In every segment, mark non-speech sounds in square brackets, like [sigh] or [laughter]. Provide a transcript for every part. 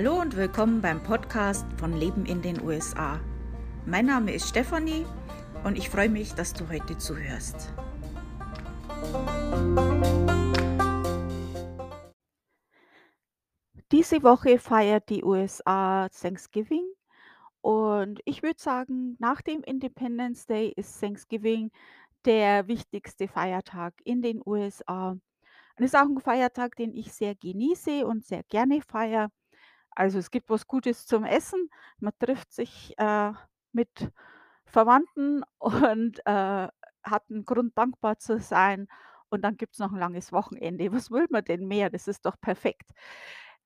Hallo und willkommen beim Podcast von Leben in den USA. Mein Name ist Stefanie und ich freue mich, dass du heute zuhörst. Diese Woche feiert die USA Thanksgiving und ich würde sagen, nach dem Independence Day ist Thanksgiving der wichtigste Feiertag in den USA. Und es ist auch ein Feiertag, den ich sehr genieße und sehr gerne feiere. Also, es gibt was Gutes zum Essen. Man trifft sich, äh, mit Verwandten [laughs] und, äh, hat einen Grund, dankbar zu sein. Und dann gibt's noch ein langes Wochenende. Was will man denn mehr? Das ist doch perfekt.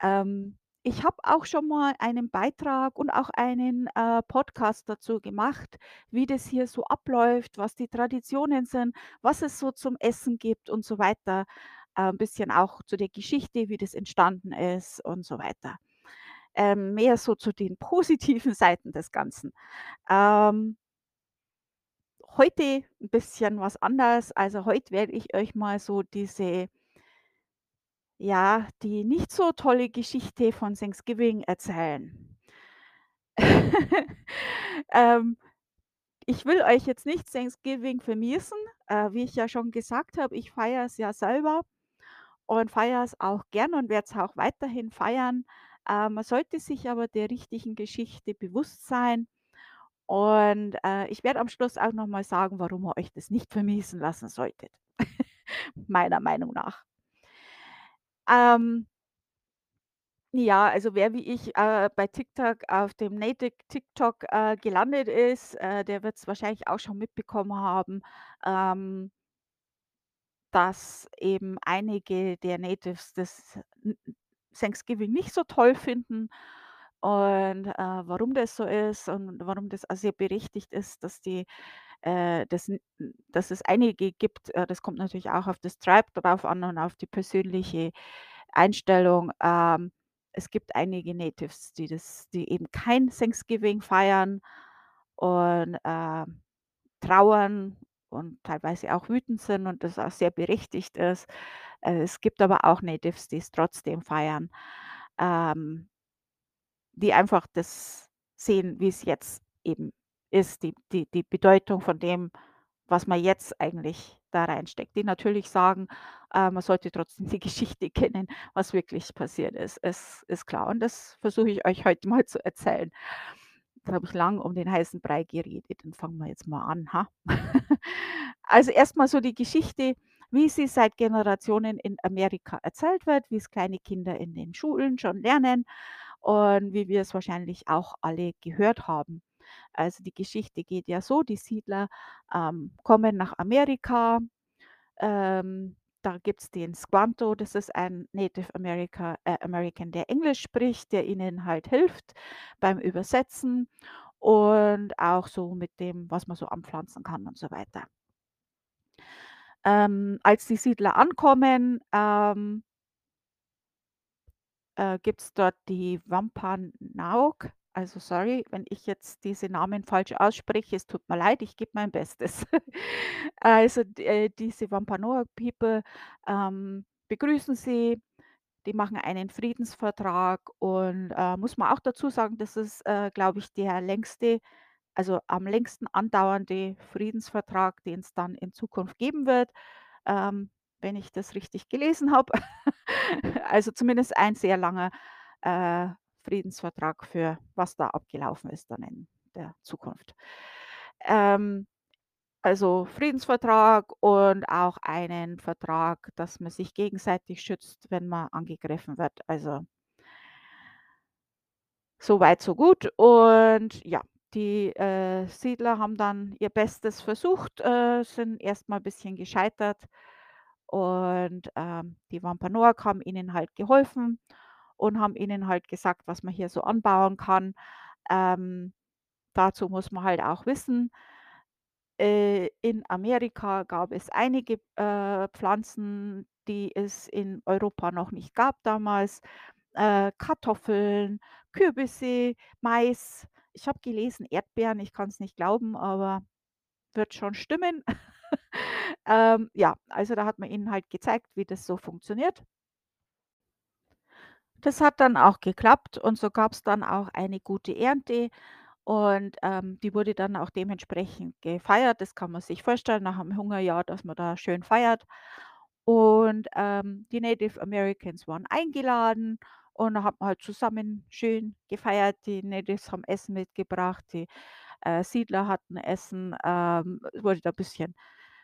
Ähm, ich habe auch schon mal einen Beitrag und auch einen, äh, Podcast dazu gemacht, wie das hier so abläuft, was die Traditionen sind, was es so zum Essen gibt und so weiter. Äh, 'n bisschen auch zu der Geschichte, wie das entstanden ist und so weiter. Ähm, mehr so zu den positiven [laughs] Seiten des Ganzen. Ähm, heute ein bisschen was anders. Also, heute werde ich euch mal so diese ja, die nicht so tolle Geschichte von Thanksgiving erzählen. [laughs] Ähm, ich will euch jetzt nicht Thanksgiving vermiesen. Äh, wie ich ja schon gesagt habe, ich feiere es ja selber und feiere es auch gern und werde es auch weiterhin feiern. Äh, man sollte sich aber der richtigen Geschichte bewusst sein. Und, äh, ich werde am Schluss auch noch mal sagen, warum ihr euch das nicht vermiesen lassen solltet, [laughs] meiner Meinung nach. Ähm, ja, also wer wie ich, äh, bei TikTok auf dem Native TikTok, äh, gelandet ist, äh, der wird es wahrscheinlich auch schon mitbekommen haben, ähm dass eben einige der Natives das Thanksgiving nicht so toll finden und, äh, warum das so ist und warum das auch sehr berechtigt ist, dass die äh, dass dass es einige gibt äh, das kommt natürlich auch auf das Tribe drauf an und auf die persönliche Einstellung. Ähm, es gibt einige Natives, die das die eben kein Thanksgiving feiern und, ähm trauern und teilweise auch wütend sind und das auch sehr berechtigt ist. Äh, es gibt aber auch Natives, die es trotzdem feiern, ähm, die einfach das sehen, wie es jetzt eben ist, die die die Bedeutung von dem, was man jetzt eigentlich da reinsteckt. Die natürlich sagen, äh, man sollte trotzdem die [laughs] Geschichte kennen, was wirklich passiert ist. Es ist klar und das versuche ich euch heute mal zu erzählen. Habe ich lang um den heißen Brei geredet, dann fangen wir jetzt mal an, ha? [laughs] Also, erst mal so die Geschichte, wie sie seit Generationen in Amerika erzählt wird, wie es kleine Kinder in den Schulen schon lernen und wie wir es wahrscheinlich auch alle gehört haben. Also, die Geschichte geht ja so, die Siedler, ähm, kommen nach Amerika, ähm, da gibt's den Squanto, das ist ein Native America äh, American, der Englisch spricht, der ihnen halt hilft beim Übersetzen und auch so mit dem, was man so anpflanzen kann und so weiter. Ähm, als die Siedler ankommen, ähm äh, gibt's dort die Wampanoag. Also, sorry, wenn ich jetzt diese Namen falsch ausspreche, es tut mir leid, ich gebe mein Bestes. [laughs] Also, d äh, diese Wampanoag People, ähm, begrüßen sie, die machen einen Friedensvertrag und, äh, muss man auch dazu sagen, das ist, äh, glaube ich, der längste also, am längsten andauernde Friedensvertrag, den es dann in Zukunft geben wird, ähm, wenn ich das richtig gelesen habe. [laughs] Also, zumindest ein sehr langer, äh, Friedensvertrag für was da abgelaufen ist dann in der Zukunft. Ähm, also, Friedensvertrag und auch einen Vertrag, dass man sich gegenseitig schützt, wenn man angegriffen wird. Also so weit, so gut. Und ja, die, äh, Siedler haben dann ihr Bestes versucht, äh, sind erst mal bisschen gescheitert und, ähm, die Wampanoag haben ihnen halt geholfen und haben ihnen halt gesagt, was man hier so anbauen kann. Ähm, dazu muss man halt auch wissen, äh, in Amerika gab es einige, äh, Pflanzen, die es in Europa noch nicht gab damals, äh, Kartoffeln, Kürbisse, Mais. Ich habe gelesen Erdbeeren, ich kann es nicht glauben, aber wird schon stimmen. [laughs] Ähm, ja, also da hat man ihnen halt gezeigt, wie das so funktioniert. Das hat dann auch geklappt und so gab's dann auch eine gute Ernte und, ähm, die wurde dann auch dementsprechend gefeiert. Das kann man sich vorstellen nach 'm Hungerjahr, dass man da schön feiert. Und, ähm, die Native Americans waren eingeladen und da hat man halt zusammen schön gefeiert. Die Natives haben Essen mitgebracht, die, äh, Siedler hatten Essen, ähm, es wurde da bisschen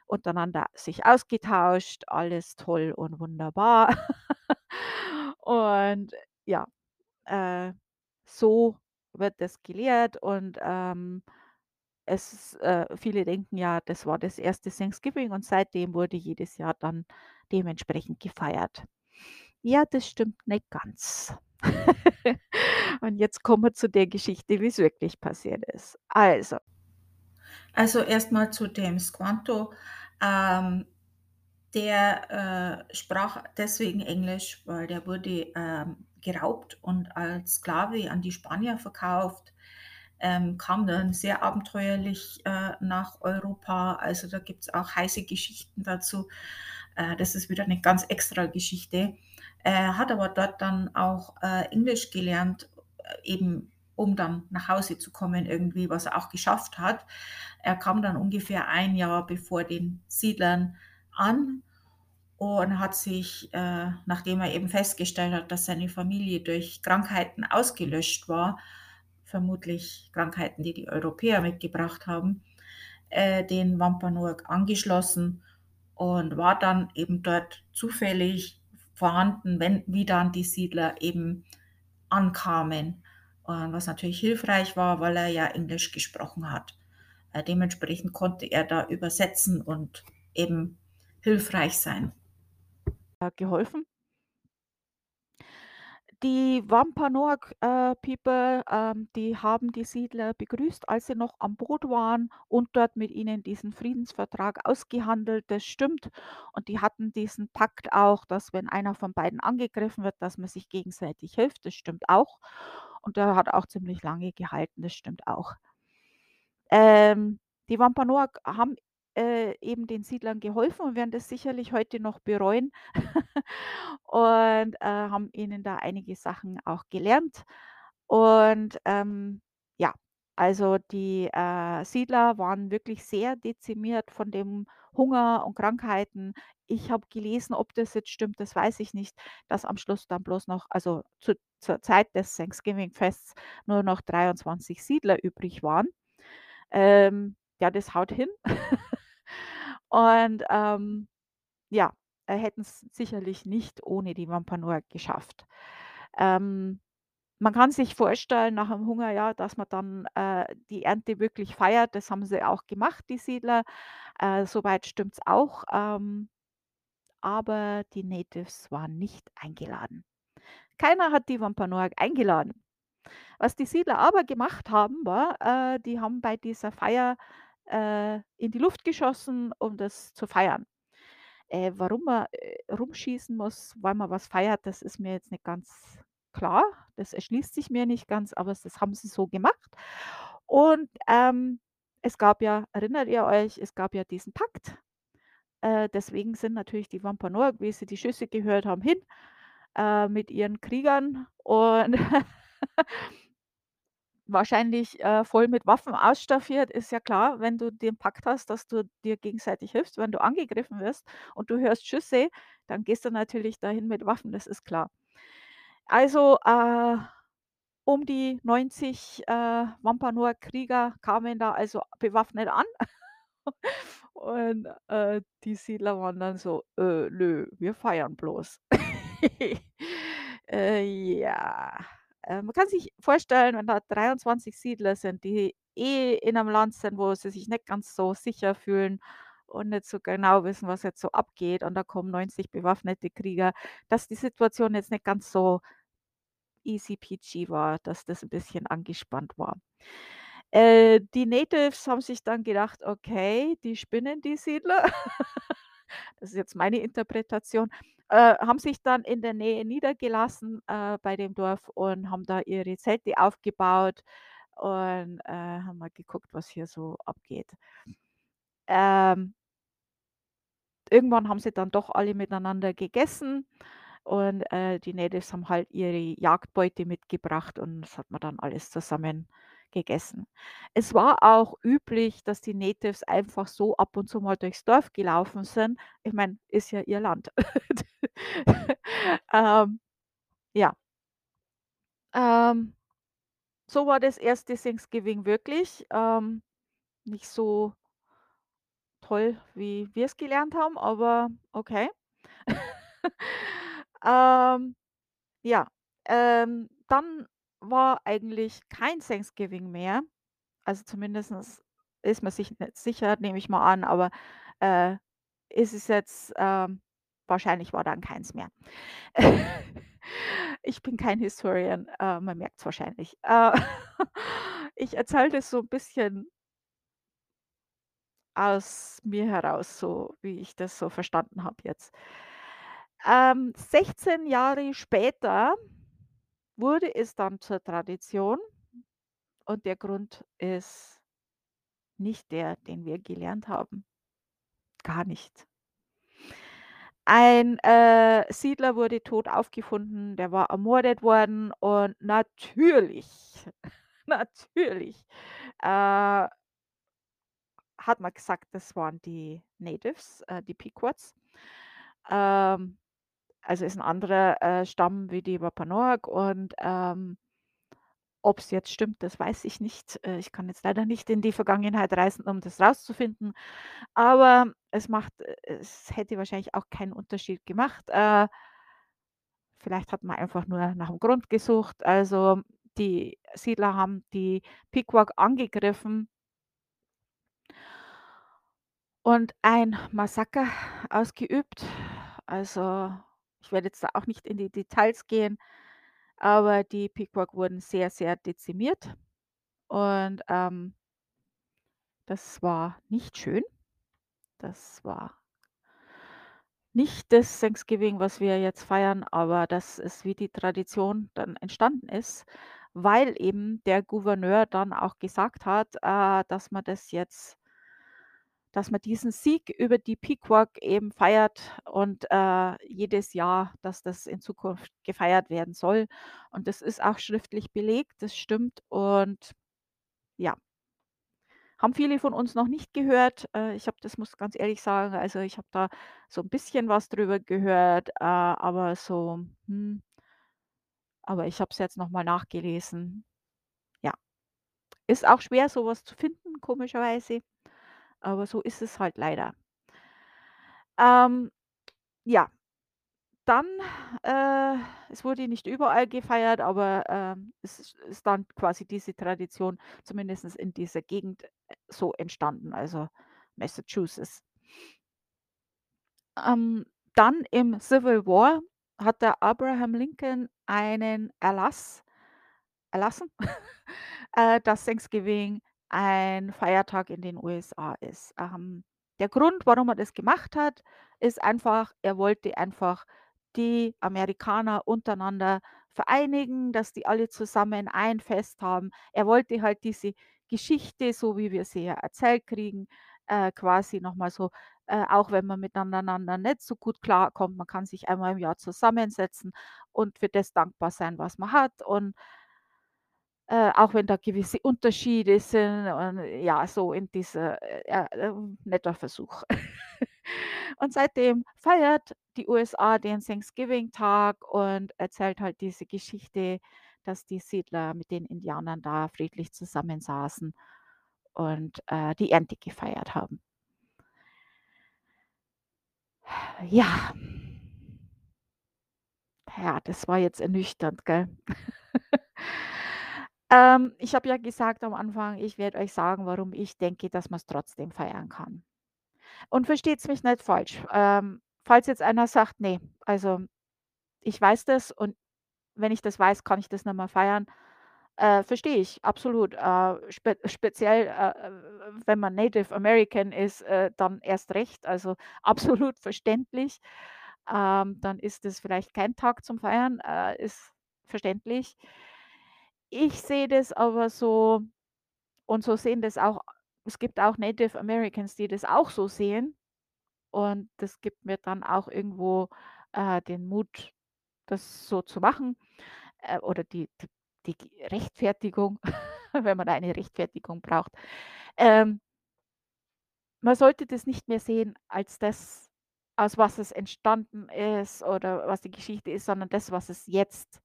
untereinander sich ausgetauscht, alles toll und wunderbar. [laughs] Und ja, äh, so wird das gelehrt und, ähm, es äh, viele denken ja, das war das erste Thanksgiving und seitdem wurde jedes Jahr dann dementsprechend gefeiert. Ja, das stimmt nicht ganz. [laughs] Und jetzt kommen wir zu der Geschichte, wie's wirklich passiert ist. Also Also, erst mal zu dem Squanto. Ähm, der, äh, sprach deswegen Englisch, weil der wurde, ähm, geraubt und als Sklave an die Spanier verkauft, ähm, kam dann sehr abenteuerlich, äh, nach Europa. Also, da gibt's auch heiße Geschichten dazu. Äh, das ist wieder 'ne ganz extra Geschichte. Er hat aber dort dann auch, äh, Englisch gelernt, äh, eben um dann nach Hause zu kommen irgendwie, was er auch geschafft hat. Er kam dann ungefähr 1 Jahr bevor den Siedlern an und hat sich, äh, nachdem er eben festgestellt hat, dass seine Familie durch Krankheiten ausgelöscht war, vermutlich Krankheiten, die die Europäer mitgebracht haben, äh, den Wampanoag angeschlossen und war dann eben dort zufällig vorhanden, wenn wie dann die Siedler eben ankamen, äh, was natürlich hilfreich war, weil er ja Englisch gesprochen hat. Äh, dementsprechend konnte er da übersetzen und eben hilfreich sein. Äh, geholfen. Die Wampanoag, äh, People, ähm, die haben die Siedler begrüßt, als sie noch am Boot waren und dort mit ihnen diesen Friedensvertrag ausgehandelt, das stimmt. Und die hatten diesen Pakt auch, dass wenn einer von beiden angegriffen wird, dass man sich gegenseitig hilft, das stimmt auch. Und der hat auch ziemlich lange gehalten, das stimmt auch. Ähm, die Wampanoag haben, äh, eben den Siedlern geholfen und werden das sicherlich heute noch bereuen [laughs] und, äh, haben ihnen da einige Sachen auch gelernt. Und, ähm, ja, also die, äh, Siedler waren wirklich sehr dezimiert von dem Hunger und Krankheiten. Ich habe gelesen, ob das jetzt stimmt, das weiß ich nicht, dass am Schluss dann bloß noch also zu zur Zeit des Thanksgiving-Fests nur noch 23 Siedler übrig waren. Ähm, ja, das haut hin. [laughs] Und, ähm, ja, äh, hätten's sicherlich nicht ohne die Wampanoag geschafft. Ähm, man kann sich vorstellen nach 'm Hungerjahr, dass man dann, äh, die Ernte wirklich feiert. Das haben sie auch gemacht, die Siedler. Äh, so weit stimmt's auch, ähm, aber die Natives waren nicht eingeladen. Keiner hat die Wampanoag eingeladen. Was die Siedler aber gemacht haben, war, äh, die haben bei dieser Feier, äh, in die Luft geschossen, um das zu feiern. Äh, warum man, äh, rumschießen muss, weil man was feiert, das ist mir jetzt nicht ganz klar. Das erschließt sich mir nicht ganz, aber das haben sie so gemacht. Und, ähm, es gab ja erinnert ihr euch, es gab ja diesen Pakt. Äh, deswegen sind natürlich die Wampanoag, wie sie die Schüsse gehört haben, hin, äh, mit ihren Kriegern und [laughs] wahrscheinlich, äh, voll mit Waffen ausstaffiert. Ist ja klar, wenn du den Pakt hast, dass du dir gegenseitig hilfst, wenn du angegriffen wirst und du hörst Schüsse, dann gehst du natürlich dahin mit Waffen, das ist klar. Also, äh, um die 90, äh, Wampanoag-Krieger kamen da also bewaffnet an [laughs] und, äh, die Siedler waren dann so: „Äh, nö, wir feiern bloß.“ [laughs] Äh, ja, äh, man kann sich vorstellen, wenn da 23 Siedler sind, die eh in 'nem Land sind, wo sie sich nicht ganz so sicher fühlen und nicht so genau wissen, was jetzt so abgeht und da kommen 90 bewaffnete Krieger, dass die Situation jetzt nicht ganz so easy peachy war, dass das 'n bisschen angespannt war. Äh, die Natives haben sich dann gedacht: „Okay, die spinnen, die Siedler.“ [laughs] Das ist jetzt meine Interpretation. Äh, haben sich dann in der Nähe niedergelassen, äh, bei dem Dorf und haben da ihre Zelte aufgebaut und, äh, haben mal geguckt, was hier so abgeht. Ähm Irgendwann haben sie dann doch alle miteinander gegessen und, äh, die Natives haben halt ihre Jagdbeute mitgebracht und das hat man dann alles zusammen gegessen. Es war auch üblich, dass die Natives einfach so ab und zu mal durchs Dorf gelaufen sind. Ich meine, ist ja ihr Land. [laughs] Ähm, ja. Ähm, so war das erste Thanksgiving wirklich, ähm, nicht so toll, wie wir's gelernt haben, aber okay. [laughs] Ähm, ja, ähm, dann war eigentlich kein Thanksgiving mehr. Also, zumindestens ist man sich nicht sicher, nehme ich mal an, aber, äh, ist es jetzt, ähm wahrscheinlich war dann keins mehr. [laughs] Ich bin kein Historian, äh, man merkt's wahrscheinlich. Äh, [laughs] ich erzähle das so 'n bisschen aus mir heraus, so wie ich das so verstanden habe jetzt. Ähm, 16 Jahre später wurde es dann zur Tradition und der Grund ist nicht der, den wir gelernt haben. Gar nicht. Ein, äh, Siedler wurde tot aufgefunden, der war ermordet worden und natürlich, [laughs] natürlich, äh hat man gesagt, das waren die Natives, äh, die Pequots. Ähm, also ist 'n anderer, äh, Stamm wie die Wampanoag und, ähm ob's jetzt stimmt, das weiß ich nicht. Äh, ich kann jetzt leider nicht in die Vergangenheit reisen, um das rauszufinden, aber es macht äh, es hätte wahrscheinlich auch keinen Unterschied gemacht. Äh vielleicht hat man einfach nur nach'm Grund gesucht. Also, die Siedler haben die Pequot angegriffen und ein Massaker ausgeübt. Also, ich werde jetzt da auch nicht in die Details gehen, aber die Pequot wurden sehr, sehr dezimiert und, ähm das war nicht schön. Das war nicht das Thanksgiving, was wir jetzt feiern, aber das ist, wie die Tradition dann entstanden ist, weil eben der Gouverneur dann auch gesagt hat, äh, dass man das jetzt dass man diesen Sieg über die Pequot eben feiert und, äh, jedes Jahr, dass das in Zukunft gefeiert werden soll. Und das ist auch schriftlich belegt, das stimmt und ja. Haben viele von uns noch nicht gehört. Äh, ich habe das muss ganz ehrlich sagen, also, ich habe da so 'n bisschen was drüber gehört, äh, aber so, hm aber ich habe es jetzt noch mal nachgelesen. Ja. Ist auch schwer, so was zu finden, komischerweise, aber so ist es halt leider. Ähm, ja. Dann, äh es wurde nicht überall gefeiert, aber, ähm, es ist dann quasi diese Tradition zumindest in dieser Gegend, äh, so entstanden, also Massachusetts. Ähm, dann im Civil War hat der Abraham Lincoln einen Erlass erlassen, [laughs] äh, dass Thanksgiving ein Feiertag in den USA ist. Ähm, der Grund, warum er das gemacht hat, ist einfach, er wollte einfach die Amerikaner untereinander vereinigen, dass die alle zusammen ein Fest haben. Er wollte halt diese Geschichte, so wie wir sie ja erzählt kriegen, äh, quasi noch mal so äh, auch wenn man miteinander nicht so gut klarkommt, man kann sich einmal im Jahr zusammensetzen und für das dankbar sein, was man hat und äh, auch wenn da gewisse Unterschiede sind und ja, so in dieser äh, ähm, netter Versuch. [laughs] Und seitdem feiert die USA den Thanksgiving-Tag und erzählt halt diese Geschichte, dass die Siedler mit den Indianern da friedlich zusammensaßen und, äh, die Ernte gefeiert haben. [sighs] Ja. Ja, das war jetzt ernüchternd, gell? [laughs] Ähm, ich habe ja gesagt am Anfang, ich werde euch sagen, warum ich denke, dass man's trotzdem feiern kann. Und versteht's mich nicht falsch. Ähm, falls jetzt einer sagt: „Ne, also, ich weiß das und wenn ich das weiß, kann ich das mehr feiern“, äh, verstehe ich, absolut. Äh, spe speziell, äh, äh, wenn man Native American ist, äh, dann erst recht, also, [laughs] absolut verständlich. Ähm, dann ist es vielleicht kein Tag zum Feiern, äh, ist verständlich. Ich sehe das aber so und so sehen das auch es gibt auch Native Americans, die das auch so sehen und das gibt mir dann auch irgendwo, äh, den Mut das so zu machen, äh, oder die die g Rechtfertigung, [laughs] wenn man da eine Rechtfertigung braucht. Ähm man sollte das nicht mehr sehen als das, aus was es entstanden ist oder was die Geschichte ist, sondern das, was es jetzt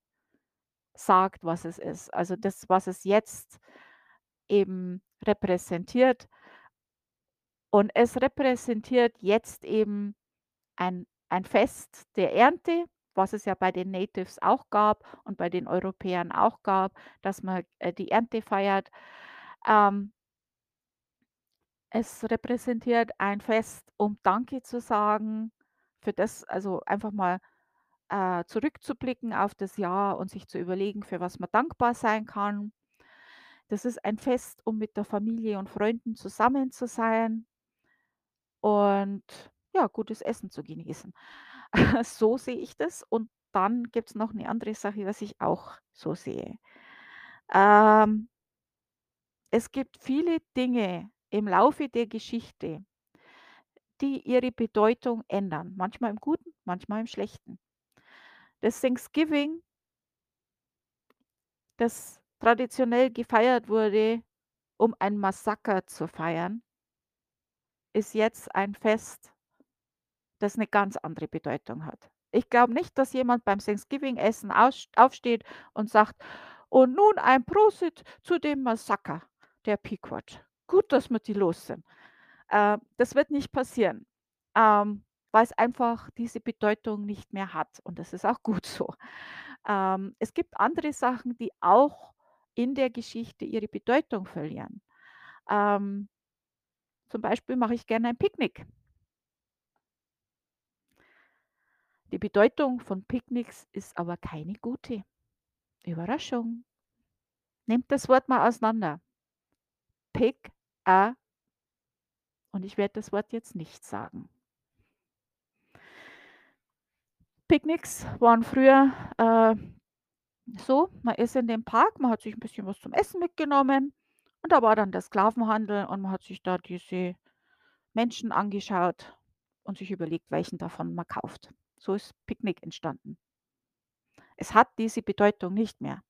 sagt, was es ist. Also das, was es jetzt eben repräsentiert. Und es repräsentiert jetzt eben ein ein Fest der Ernte, was es ja bei den Natives auch gab und bei den Europäern auch gab, dass man, äh, die Ernte feiert. Ähm es repräsentiert ein Fest, um Danke zu sagen für das also einfach mal, äh, zurückzublicken auf das Jahr und sich zu überlegen, für was man dankbar sein kann. Das ist ein Fest, um mit der Familie und Freunden zusammen zu sein und, ja, gutes Essen zu genießen. [laughs] So sehe ich das und dann gibt's noch 'ne andere Sache, was ich auch so sehe. Ähm es gibt viele Dinge im Laufe der Geschichte die ihre Bedeutung ändern, manchmal im Guten, manchmal im Schlechten. Das Thanksgiving das traditionell gefeiert wurde, um ein Massaker zu feiern ist jetzt ein Fest das 'ne ganz andere Bedeutung hat. Ich glaube nicht, dass jemand beim Thanksgiving-Essen aufsteht und sagt: „Und nun ein Prosit zu dem Massaker der Pequot. Gut, dass wir die los sind.“ Äh, das wird nicht passieren, ähm, weil's einfach diese Bedeutung nicht mehr hat und das ist auch gut so. Ähm, es gibt andere Sachen, die auch in der Geschichte ihre Bedeutung verlieren. Ähm zum Beispiel mache ich gerne ein Picknick. Die Bedeutung von Picknicks ist aber keine gute. Überraschung. Nehmt das Wort mal auseinander. Pick a und ich werde das Wort jetzt nicht sagen. Picknicks waren früher, äh, so, man ist in den Park, man hat sich 'n bisschen was zum Essen mitgenommen und da war dann der Sklavenhandel und man hat sich da diese Menschen angeschaut und sich überlegt, welchen davon man kauft. So ist Picknick entstanden. Es hat diese Bedeutung nicht mehr.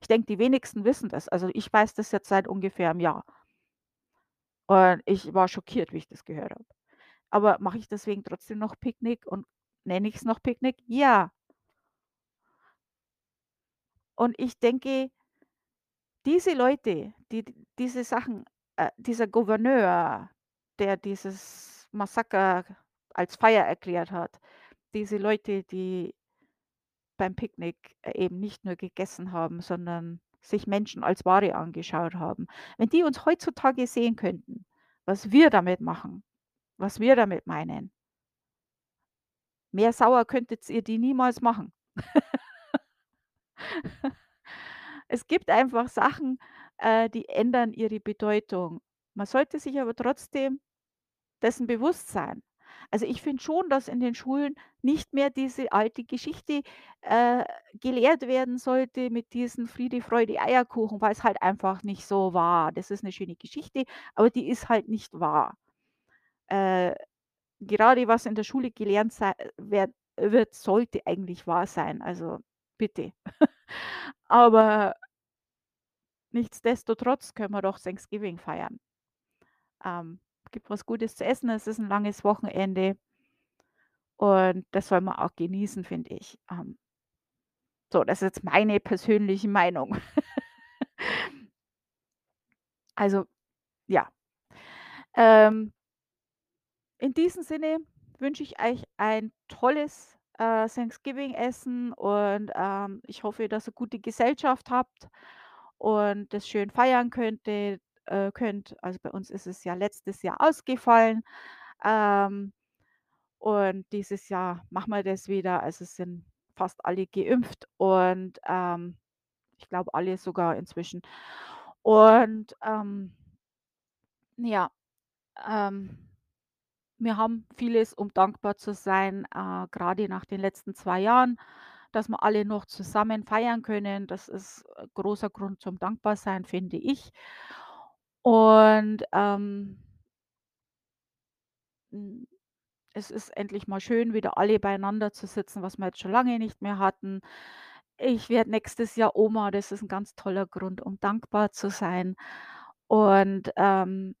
Ich denke, die wenigsten wissen das. Also, ich weiß das jetzt seit ungefähr 'm Jahr. Und ich war schockiert, wie ich das gehört habe. Aber mache ich deswegen trotzdem noch Picknick und nenne ich's noch Picknick? Ja. Und ich denke diese Leute, die diese Sachen äh, dieser Gouverneur, der dieses Massaker als Feier erklärt hat, diese Leute, die beim Picknick, äh, eben nicht nur gegessen haben, sondern sich Menschen als Ware angeschaut haben. Wenn die uns heutzutage sehen könnten, was wir damit machen, was wir damit meinen mehr sauer könntet ihr die niemals machen. Es gibt einfach Sachen, äh, die ändern ihre Bedeutung. Man sollte sich aber trotzdem dessen bewusst sein. Also, ich finde schon, dass in den Schulen nicht mehr diese alte Geschichte, äh, gelehrt werden sollte mit diesen Friede, Freude, Eierkuchen, weil's halt einfach nicht so war. Das ist 'ne schöne Geschichte, aber die ist halt nicht wahr. Äh, gerade was in der Schule gelernt wird, sollte eigentlich wahr sein, also bitte. [laughs] Aber nichtsdestotrotz können wir doch Thanksgiving feiern. Ähm, gibt was Gutes zu essen, es ist 'n langes Wochenende. Und das soll man auch genießen, finde ich. Ähm so, das ist jetzt meine persönliche Meinung. [laughs] Also, ja. Ähm in diesem Sinne wünsche ich euch ein tolles, äh, Thanksgiving-Essen und, ähm, ich hoffe, dass ihr gute Gesellschaft habt und das schön feiern könntet äh, könnt. Also, bei uns ist es ja letztes Jahr ausgefallen, ähm, und dieses Jahr machen wir das wieder. Also, es sind fast alle geimpft und, ähm, ich glaube, alle sogar inzwischen. Und, ähm ja, ähm, wir haben vieles, um dankbar zu sein, äh, gerade nach den letzten zwei Jahren, dass wir alle noch zusammen feiern können. Das ist ein großer Grund zum Dankbarsein, finde ich. Und ähm, es ist endlich mal schön, wieder alle beieinander zu sitzen, was wir jetzt schon lange nicht mehr hatten. Ich werde nächstes Jahr Oma, das ist ein ganz toller Grund, um dankbar zu sein. Und ähm,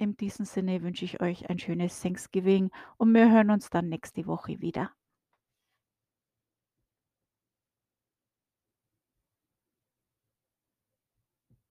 in diesem Sinne wünsche ich euch ein schönes Thanksgiving und wir hören uns dann nächste Woche wieder.